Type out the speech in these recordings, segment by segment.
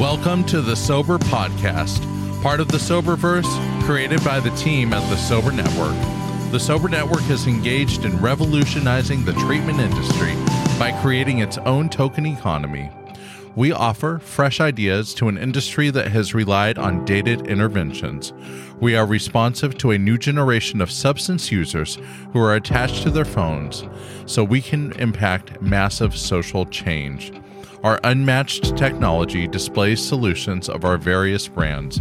Welcome to the Sober Podcast, part of the Soberverse, created by the team at the Sober Network. The Sober Network is engaged in revolutionizing the treatment industry by creating its own token economy. We offer fresh ideas to an industry that has relied on dated interventions. We are responsive to a new generation of substance users who are attached to their phones so we can impact massive social change. Our unmatched technology displays solutions of our various brands,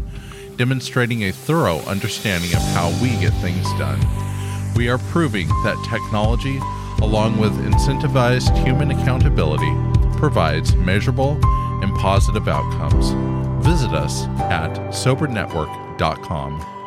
demonstrating a thorough understanding of how we get things done. We are proving that technology, along with incentivized human accountability, provides measurable and positive outcomes. Visit us at sobernetwork.com.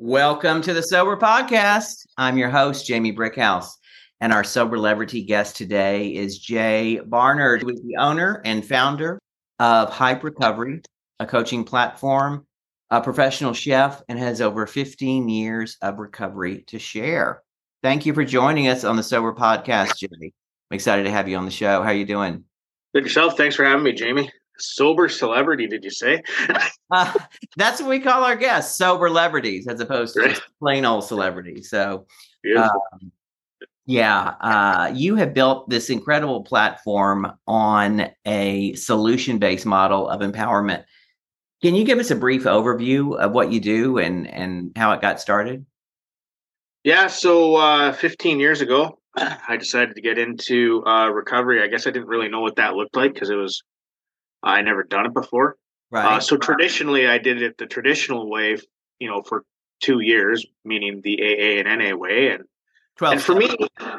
Welcome to the Sober Podcast. I'm your host, Jamie Brickhouse. And our sober celebrity guest today is Jay Barnard, who is the owner and founder of Hype Recovery, a coaching platform, a professional chef, and has over 15 years of recovery to share. Thank you for joining us on the Sober Podcast, Jay. I'm excited to have you on the show. How are you doing? Good yourself. Thanks for having me, Jamie. Sober celebrity, did you say? uh, that's what we call our guests, sober celebrities, as opposed to right. plain old celebrities. So, um, yeah, uh, you have built this incredible platform on a solution based model of empowerment. Can you give us a brief overview of what you do and and how it got started? Yeah, so uh, 15 years ago, I decided to get into uh, recovery. I guess I didn't really know what that looked like because it was I never done it before. Uh, right. Uh, so traditionally, I did it the traditional way, you know, for two years, meaning the AA and NA way, and 12 and for me,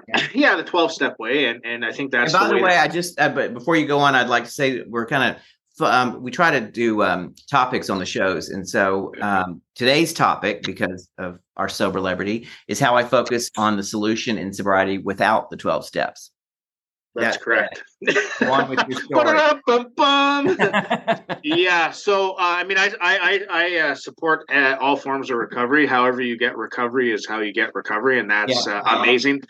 yeah. yeah. the 12 step way. And, and I think that's and by the way, way I just, uh, but before you go on, I'd like to say we're kind of, um, we try to do um, topics on the shows. And so um, today's topic, because of our sober liberty is how I focus on the solution in sobriety without the 12 steps. That's correct. One with your story. yeah. So uh, I mean, I I I uh, support uh, all forms of recovery. However, you get recovery is how you get recovery, and that's yeah. Uh, amazing.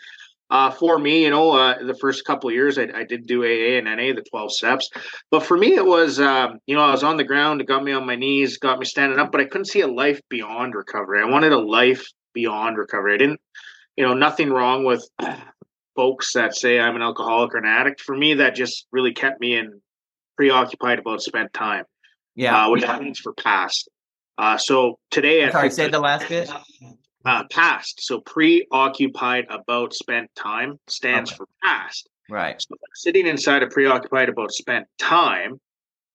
Uh, for me, you know, uh, the first couple of years, I, I, did do AA and NA, the twelve steps. But for me, it was, um, you know, I was on the ground. It got me on my knees, got me standing up, but I couldn't see a life beyond recovery. I wanted a life beyond recovery. I didn't, you know, nothing wrong with folks that say I'm an alcoholic or an addict. For me, that just really kept me in preoccupied about spent time. Yeah, uh, which yeah. means for past. Uh, so today, sorry, say the last bit. Uh, past. So preoccupied about spent time stands okay. for past. Right. So sitting inside a preoccupied about spent time,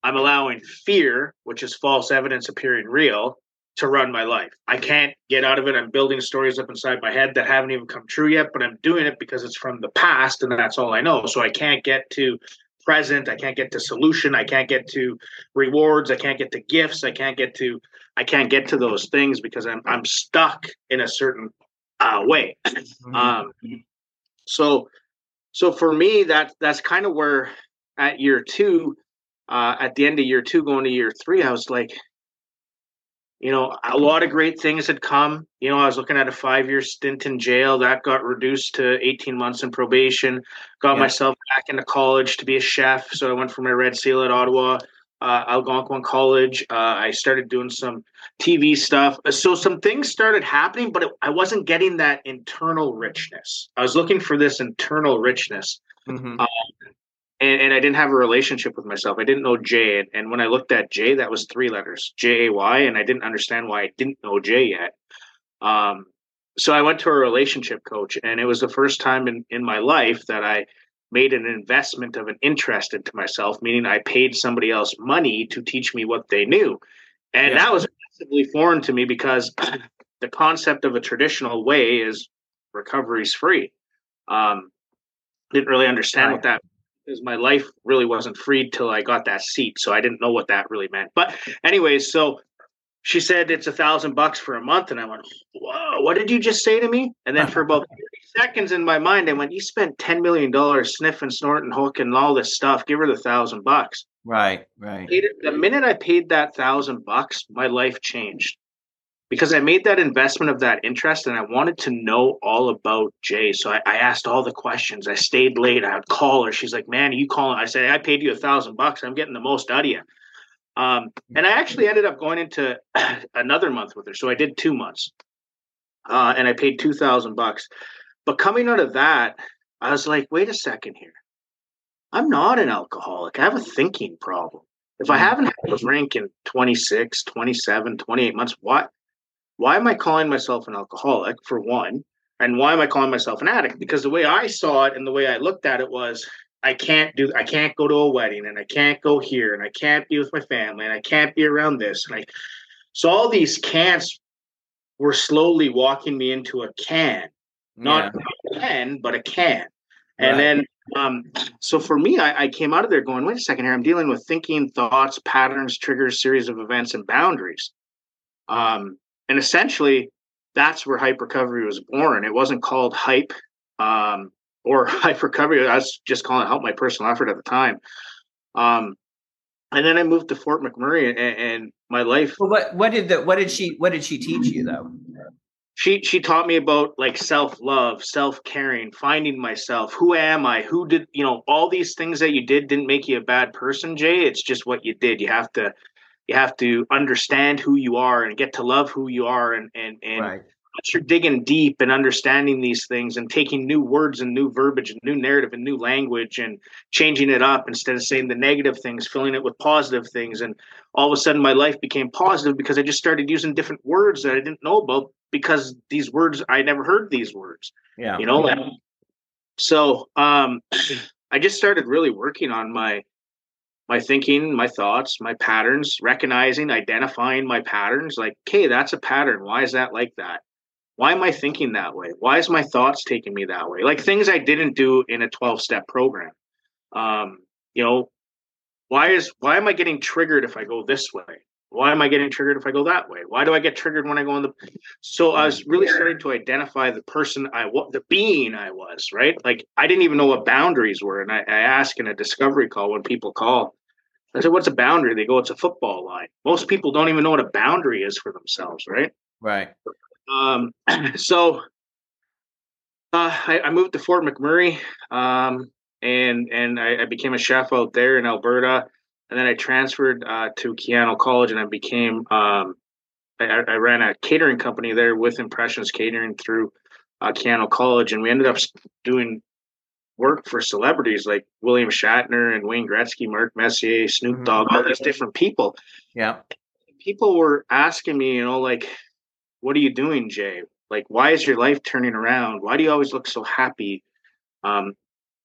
I'm allowing fear, which is false evidence appearing real, to run my life. I can't get out of it. I'm building stories up inside my head that haven't even come true yet, but I'm doing it because it's from the past and that's all I know. So I can't get to present, I can't get to solution, I can't get to rewards, I can't get to gifts, I can't get to I can't get to those things because I'm I'm stuck in a certain uh, way. Mm-hmm. Um, so so for me that that's kind of where at year 2 uh, at the end of year 2 going to year 3 I was like you know, a lot of great things had come. You know, I was looking at a five year stint in jail that got reduced to 18 months in probation. Got yeah. myself back into college to be a chef. So I went for my Red Seal at Ottawa, uh, Algonquin College. Uh, I started doing some TV stuff. So some things started happening, but it, I wasn't getting that internal richness. I was looking for this internal richness. Mm-hmm. Uh, and, and I didn't have a relationship with myself. I didn't know Jay, and, and when I looked at Jay, that was three letters, J A Y, and I didn't understand why I didn't know Jay yet. Um, so I went to a relationship coach, and it was the first time in in my life that I made an investment of an interest into myself, meaning I paid somebody else money to teach me what they knew. And yeah. that was massively foreign to me because the concept of a traditional way is recovery's free. Um, didn't really understand right. what that because my life really wasn't freed till I got that seat. So I didn't know what that really meant. But anyways, so she said it's a thousand bucks for a month. And I went, Whoa, what did you just say to me? And then for about 30 seconds in my mind, I went, You spent $10 million sniffing, snorting, hooking, all this stuff. Give her the thousand bucks. Right, right. The minute I paid that thousand bucks, my life changed because I made that investment of that interest and I wanted to know all about Jay. So I, I, asked all the questions. I stayed late. I would call her. She's like, Man, you calling? I said, I paid you a thousand bucks. I'm getting the most out of you. Um, and I actually ended up going into another month with her. So I did two months. Uh, and I paid two thousand bucks. But coming out of that, I was like, wait a second here. I'm not an alcoholic. I have a thinking problem. If I mm. haven't had a drink in 26, 27, 28 months, what why am I calling myself an alcoholic for one? And why am I calling myself an addict? Because the way I saw it and the way I looked at it was I can't do I can't go to a wedding and I can't go here and I can't be with my family and I can't be around this and I so all these can'ts were slowly walking me into a can. Not yeah. a can, but a can. And right. then um so for me I, I came out of there going, wait a second here, I'm dealing with thinking, thoughts, patterns, triggers, series of events, and boundaries. Um and essentially that's where hype recovery was born. It wasn't called hype um, or hype recovery. I was just calling it help my personal effort at the time. Um, and then i moved to fort mcmurray and, and my life well, what what did the what did she what did she teach you though? She she taught me about like self-love self-caring finding myself who am i who did you know all these things that you did didn't make you a bad person jay. It's just what you did. You have to you have to understand who you are and get to love who you are and and and right. once you're digging deep and understanding these things and taking new words and new verbiage and new narrative and new language and changing it up instead of saying the negative things filling it with positive things and all of a sudden my life became positive because i just started using different words that i didn't know about because these words i never heard these words yeah you know yeah. so um i just started really working on my my thinking, my thoughts, my patterns, recognizing, identifying my patterns. Like, okay, that's a pattern. Why is that like that? Why am I thinking that way? Why is my thoughts taking me that way? Like things I didn't do in a 12 step program. Um, you know, why is why am I getting triggered if I go this way? Why am I getting triggered if I go that way? Why do I get triggered when I go in the so I was really starting to identify the person I was the being I was, right? Like I didn't even know what boundaries were. And I, I ask in a discovery call when people call, I said, "What's a boundary?" They go, "It's a football line." Most people don't even know what a boundary is for themselves, right? Right. Um, so uh, I, I, moved to Fort McMurray, um, and and I, I, became a chef out there in Alberta, and then I transferred uh, to Keyano College, and I became um, I, I, ran a catering company there with Impressions Catering through uh, Keyano College, and we ended up doing work for celebrities like William Shatner and Wayne Gretzky, Mark Messier, Snoop mm-hmm. Dogg, all these different people. Yeah. People were asking me, you know, like, what are you doing, Jay? Like, why is your life turning around? Why do you always look so happy? Um,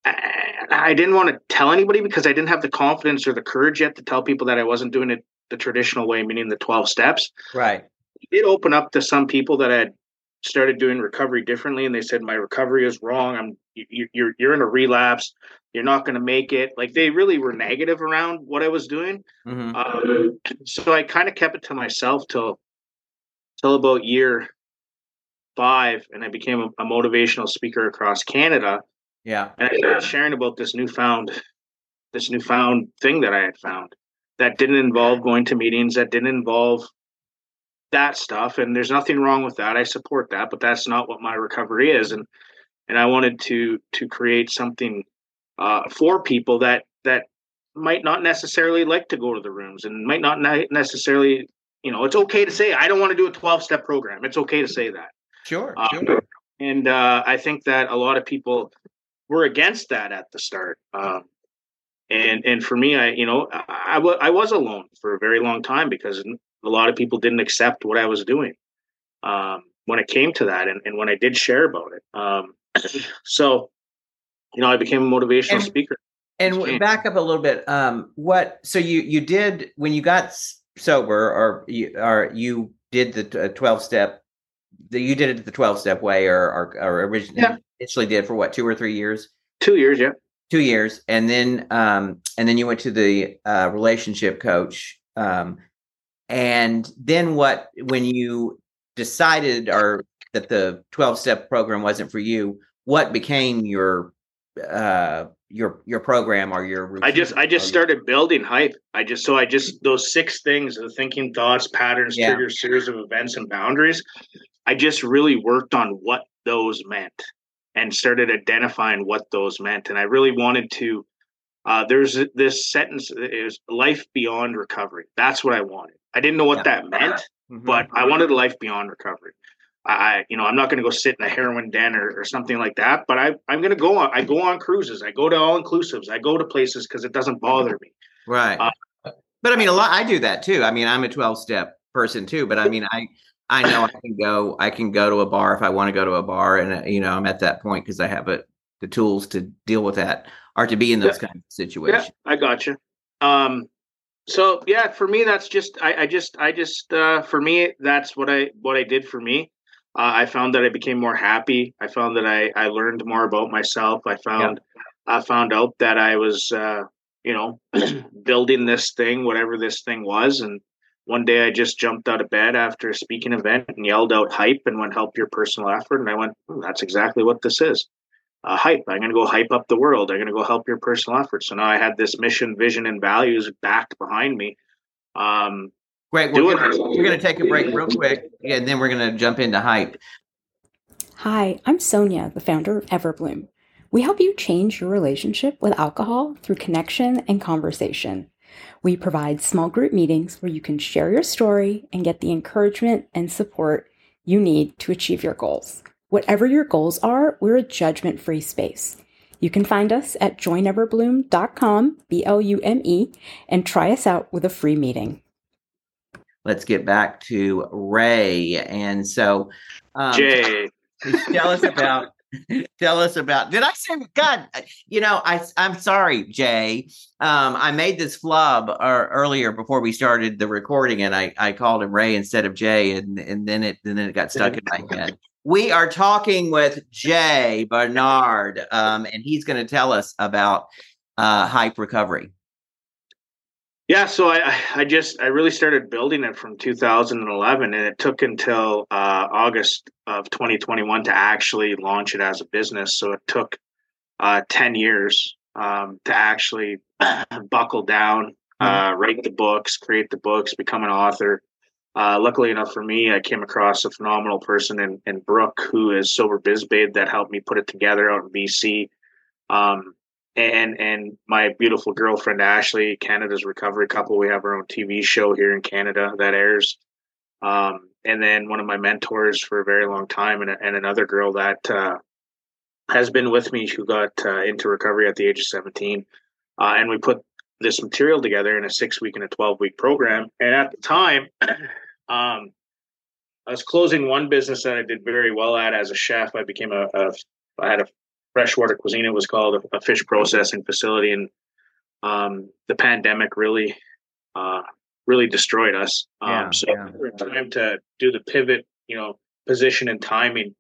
I, I didn't want to tell anybody because I didn't have the confidence or the courage yet to tell people that I wasn't doing it the traditional way, meaning the 12 steps. Right. It did open up to some people that I had started doing recovery differently and they said my recovery is wrong. I'm you, you're you're in a relapse. You're not going to make it. Like they really were negative around what i was doing. Mm-hmm. um, so i kind of kept it to myself till till about year five and i became a, a motivational speaker across canada. Yeah. And i started sharing about this newfound this newfound thing that i had found that didn't involve going to meetings that didn't involve that stuff and there's nothing wrong with that. I support that but that's not what my recovery is and and i wanted to to create something uh, for people that that might not necessarily like to go to the rooms and might not necessarily you know it's okay to say i don't want to do a 12 step program. It's okay to say that. Sure, uh, sure. and uh, i think that a lot of people were against that at the start um, and and for me, I you know I, I, w- I was alone for a very long time because a lot of people didn't accept what I was doing um, when it came to that, and, and when I did share about it. Um, so, you know, I became a motivational And- speaker. And It's w- changed. back up a little bit. Um, what? So you you did when you got sober, or you or you did the twelve step. The, you did it the twelve step way, or or, or originally Yeah. initially did for what two or three years? Two years, yeah. Two years, and then um, and then you went to the uh, relationship coach. Um, and then what? When you decided or that the twelve step program wasn't for you, what became your uh your your program or your I just I just started building hype. I just so I just those six things: the thinking, thoughts, patterns, Yeah. triggers, series of events, and boundaries. I just really worked on what those meant and started identifying what those meant. And I really wanted to. Uh, there's this sentence: is life beyond recovery." That's what I wanted. I didn't know what Yeah. that meant, Mhm. but I wanted life beyond recovery. I, you know, I'm not going to go sit in a heroin den or, or something like that. But I, I'm going to go on. I go on cruises. I go to all inclusives. I go to places because it doesn't bother me. right uh, but i mean a lot i do that too i mean i'm a 12 step person too but i mean i i know i can go i can go to a bar if i want to go to a bar and uh, you know i'm at that point because i have it the tools to deal with that or to be in those kind of situations Yeah, I got you. Um, so yeah, for me, that's just I, I just I just uh, for me that's what I what I did for me. Uh, I found that I became more happy. I found that I I learned more about myself. I found I found out that I was uh, you know building this thing, whatever this thing was, and one day I just jumped out of bed after a speaking event and yelled out hype and went help your personal effort, and I went "Hmm, that's exactly what this is uh, hype. I'm going to go hype up the world. I'm going to go help your personal efforts. So now I had this mission, vision, and values backed behind me. Um, great Do we're gonna, we're gonna take a break real quick and then we're gonna jump into hype Hi, I'm Sonia, the founder of Everblume. We help you change your relationship with alcohol through connection and conversation. We provide small group meetings where you can share your story and get the encouragement and support you need to achieve your goals. Whatever your goals are, we're a judgment free space. You can find us at joineverblume.com, B L U M E, and try us out with a free meeting. let's get back to ray and so um, Jay, tell us about tell us about did i say god you know i i'm sorry jay. Um i made this flub uh, earlier before we started the recording and i i called him ray instead of jay and and then it and then it got stuck in my head. We are talking with jay Barnard um and he's going to tell us about uh hype recovery yeah. So I, I- just I really started building it from 2011, and it took until uh, August of 2021 to actually launch it as a business. So it took uh, 10 years um, to actually buckle down, uh, write the books, create the books, become an author. Uh, luckily enough for me, I came across a phenomenal person in, in Brooke who is Sober Biz Babe that helped me put it together out in BC. Um, and and my beautiful girlfriend Ashley, Canada's recovery couple. We have our own TV show here in Canada that airs. Um, and then one of my mentors for a very long time, and, and another girl that uh, has been with me who got uh, into recovery at the age of 17. Uh, and we put this material together in a six week and a 12 week program. And at the time, um, I was closing one business that I did very well at as a chef. I became a, a I had a freshwater cuisine. It was called a, a fish processing facility, and um, the pandemic really, uh, really destroyed us. Um, Yeah, so yeah. was time to do the pivot, you know, position and timing,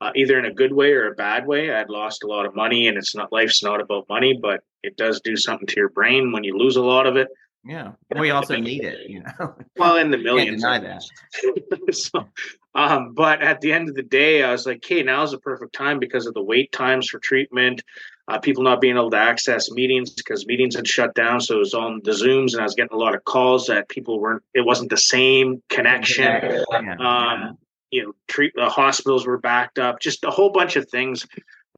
uh, either in a good way or a bad way. I'd lost a lot of money, and it's not life's not about money, but it does do something to your brain when you lose a lot of it. Yeah we also need it you know Well, in the millions. deny of that. so, um, but at the end of the day, I was like, okay, now's the perfect time because of the wait times for treatment, uh, people not being able to access meetings because meetings had shut down. So it was on the Zooms, and I was getting a lot of calls that people weren't, it wasn't the same connection. Yeah. Um, you know, treat the hospitals were backed up, just a whole bunch of things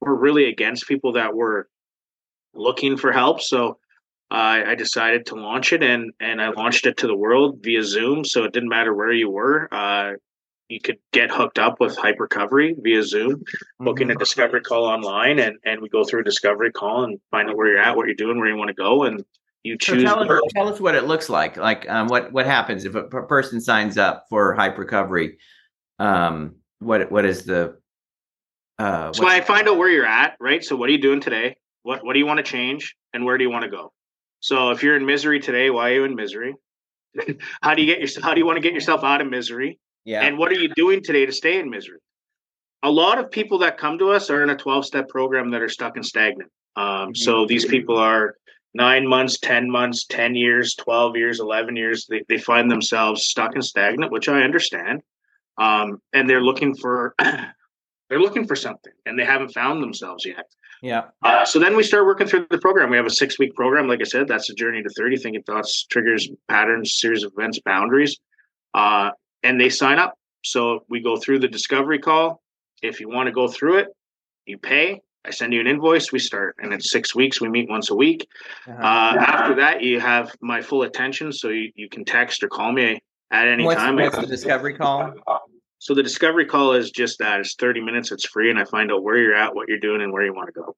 were really against people that were looking for help. So, uh, I decided to launch it and and I launched it to the world via Zoom. So it didn't matter where you were. Uh, you could get hooked up with Hype Recovery via Zoom, booking a discovery call online, and and we go through a discovery call and find out where you're at, what you're doing, where you want to go, and you So choose. tell us, tell us what it looks like. Like, um, what what happens if a person signs up for Hype Recovery? Um, what what is the uh, so I find out where you're at, right? So what are you doing today? What what do you want to change, and where do you want to go? So if you're in misery today, why are you in misery? how do you get yourself? How do you want to get yourself out of misery? yeah, And what are you doing today to stay in misery? A lot of people that come to us are in a 12 step program that are stuck and stagnant. Um, So these people are nine months, 10 months, 10 years, 12 years, 11 years. They, they find themselves stuck and stagnant, which I understand. Um, and they're looking for. They're looking for something and they haven't found themselves yet. yeah, Uh, so then we start working through the program. We have a six week program. Like I said, that's a journey to 30 thinking thoughts, triggers, patterns, series of events, boundaries. Uh, and they sign up. So we go through the discovery call. If you want to go through it, you pay. I send you an invoice. We start, and it's six weeks. We meet once a week. Uh-huh. Uh, after that, you have my full attention. So you, you can text or call me at any what's, time. what's the discovery call? So the discovery call is just that. It's 30 minutes. It's free. And I find out where you're at, what you're doing, and where you want to go.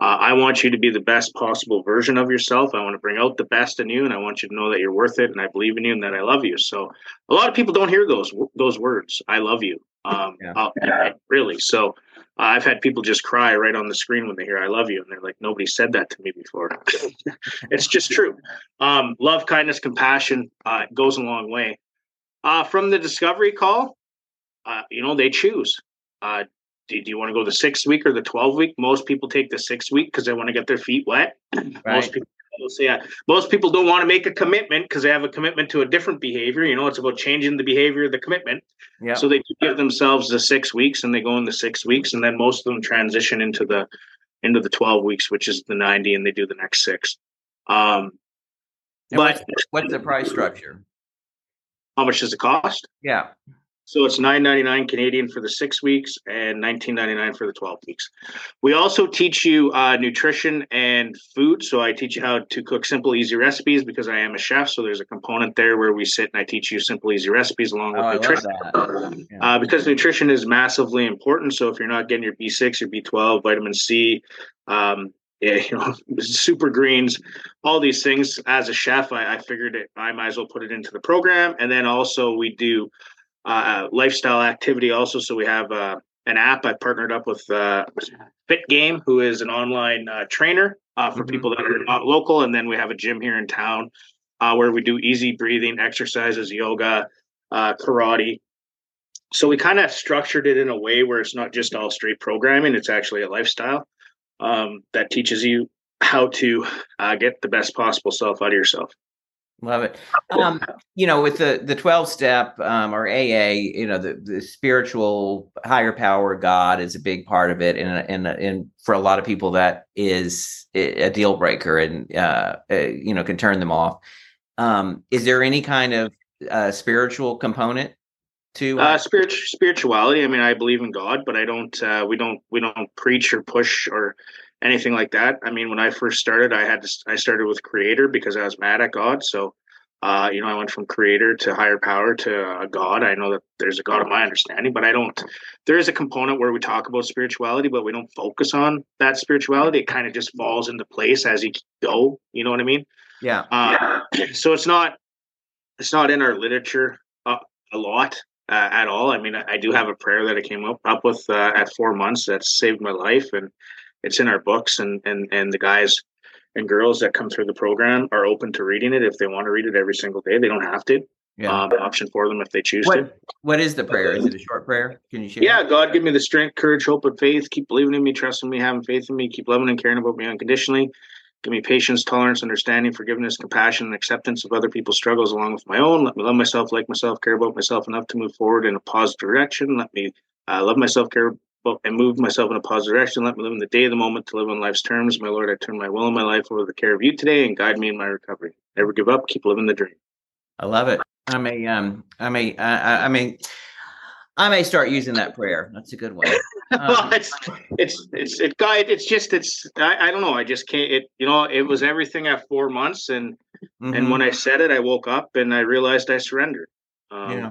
Uh, I want you to be the best possible version of yourself. I want to bring out the best in you, and I want you to know that you're worth it, and I believe in you, and that I love you. So, a lot of people don't hear those those words. I love you. Um, Yeah. uh, really. So, uh, I've had people just cry right on the screen when they hear "I love you," and they're like, "Nobody said that to me before." it's just true. Um, love, kindness, compassion uh, goes a long way. Uh, from the discovery call, uh, you know, they choose. Uh, do, do you want to go the six week or the 12 week? Most people take the six week because they want to get their feet wet. Right. Most people say, yeah. Most people don't want to make a commitment because they have a commitment to a different behavior. You know, it's about changing the behavior of the commitment. Yeah, So they give themselves the six weeks and they go in the six weeks, and then most of them transition into the into the 12 weeks, which is the 90, and they do the next six. Um, And but what's, what's the price structure? how much does it cost? Yeah, So it's nine ninety nine Canadian for the six weeks and nineteen ninety nine for the twelve weeks. We also teach you uh, nutrition and food. So I teach you how to cook simple, easy recipes because I am a chef. So there's a component there where we sit and I teach you simple, easy recipes along oh, with love nutrition. Yeah. Uh, because nutrition is massively important. So if you're not getting your B6, your B12, vitamin C, um, yeah, you know, super greens, all these things. As a chef, I, I figured it. I might as well put it into the program. And then also we do uh, lifestyle activity also. So we have uh, an app. I partnered up with uh, Fit Game, who is an online uh, trainer uh, for Mhm. people that are not local. And then we have a gym here in town uh, where we do easy breathing exercises, yoga, uh, karate. So we kind of structured it in a way where it's not just all straight programming; it's actually a lifestyle um, that teaches you how to uh, get the best possible self out of yourself. Love it. Um, you know, with the the twelve step um, or AA, you know, the, the spiritual higher power, God is a big part of it, and and and for a lot of people, that is a deal breaker, and uh, uh, you know, can turn them off. Um, is there any kind of uh, spiritual component to? Uh, spirit, spirituality. I mean, I believe in God, but I don't. Uh, we don't. We don't preach or push or anything like that. I mean, when I first started, I had to. I started with Creator because I was mad at God. So, uh, you know, I went from Creator to higher power to uh, God. I know that there's a God of my understanding, but I don't. There is a component where we talk about spirituality, but we don't focus on that spirituality. It kind of just falls into place as you go. You know what I mean? yeah, Uh, so it's not it's not in our literature uh, a lot uh, at all. I mean, I, I do have a prayer that I came up up with uh, at four months that saved my life, and it's in our books. And and and the guys and girls that come through the program are open to reading it if they want to read it every single day. They don't have to. yeah. Um, option for them if they choose to. what what is the prayer? Is it a short prayer? Can you share? Yeah, God, give me the strength, courage, hope, and faith. Keep believing in me, trusting me, having faith in me. Keep loving and caring about me unconditionally. Give me patience, tolerance, understanding, forgiveness, compassion, and acceptance of other people's struggles along with my own. Let me love myself, like myself, care about myself enough to move forward in a positive direction. Let me uh, love myself, care about, and move myself in a positive direction. Let me live in the day of the moment to live on life's terms. My Lord, I turn my will and my life over the care of you today and guide me in my recovery. Never give up. Keep living the dream. I love it. I may um I may I, I- I may I may start using that prayer. That's a good one. well, Um, it's it's it's it guy it's just it's I, I don't know i just can't it you know it was everything at four months and and mhm. when i said it i woke up and i realized i surrendered um, yeah,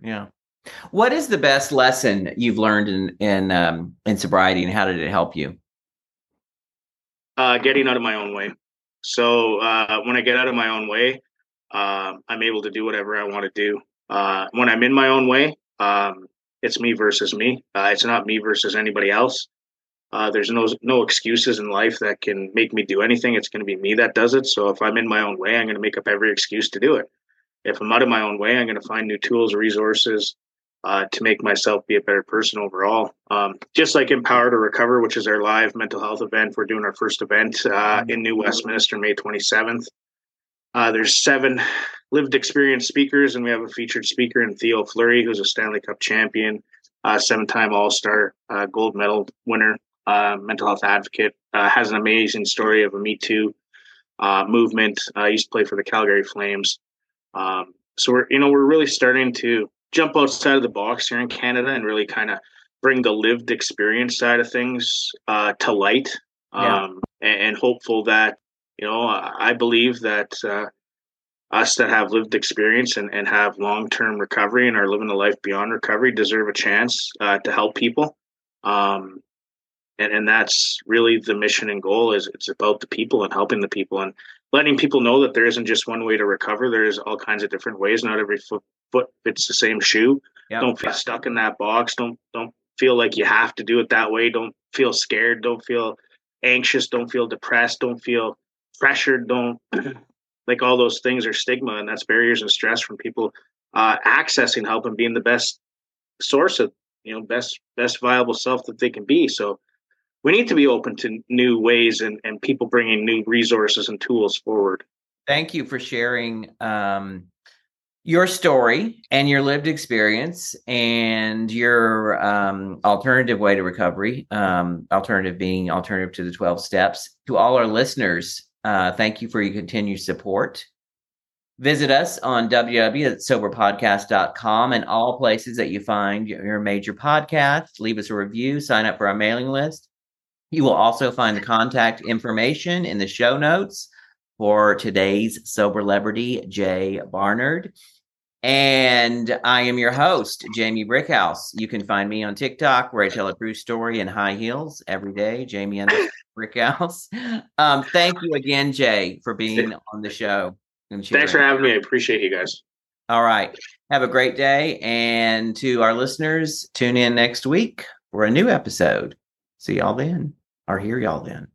yeah. What is the best lesson you've learned in in um, in sobriety, and how did it help you? Uh, getting out of my own way. So uh, when I get out of my own way, uh, I'm able to do whatever I want to do. Uh, when I'm in my own way, um, it's me versus me. Uh, it's not me versus anybody else. Uh, there's no no excuses in life that can make me do anything. It's going to be me that does it. So if I'm in my own way, I'm going to make up every excuse to do it. If I'm out of my own way, I'm going to find new tools, resources uh, to make myself be a better person overall. Um, just like Empower to Recover, which is our live mental health event, we're doing our first event uh, in New Westminster, May 27th. Uh, there's seven lived experience speakers, and we have a featured speaker in Theo Fleury, who's a Stanley Cup champion, uh, seven-time All-Star, uh, gold medal winner, uh, mental health advocate. Uh, has an amazing story of a Me Too uh, movement. Uh, used to play for the Calgary Flames. Um, so we're you know we're really starting to jump outside of the box here in Canada and really kind of bring the lived experience side of things to light. Um, yeah. and, and hopeful that you know I believe that us that have lived experience and, and have long-term recovery and are living a life beyond recovery deserve a chance uh, to help people um, and, and that's really the mission and goal is it's about the people and helping the people and letting people know that there isn't just one way to recover there's all kinds of different ways not every foot, foot fits the same shoe. Yep. don't feel stuck in that box. Don't don't feel like you have to do it that way. Don't feel scared. Don't feel anxious. Don't feel depressed. Don't feel pressured. Don't like all those things are stigma and that's barriers and stress from people uh, accessing help and being the best source of you know best best viable self that they can be. So we need to be open to new ways and, and people bringing new resources and tools forward. Thank you for sharing um, your story and your lived experience and your um, alternative way to recovery um, alternative being alternative to the 12 steps to all our listeners uh, thank you for your continued support. Visit us on www.soberpodcast.com and all places that you find your major podcasts. Leave us a review, sign up for our mailing list. You will also find the contact information in the show notes for today's Sober Celebrity, Jay Barnard. And I am your host, Jamie Brickhouse. You can find me on TikTok where I tell a true story in high heels every day, Jamie and Brickhouse. Um, thank you again, Jay, for being on the show. Thanks for having me. I appreciate you guys. All right. Have a great day. And to our listeners, tune in next week for a new episode. See y'all then, or hear y'all then.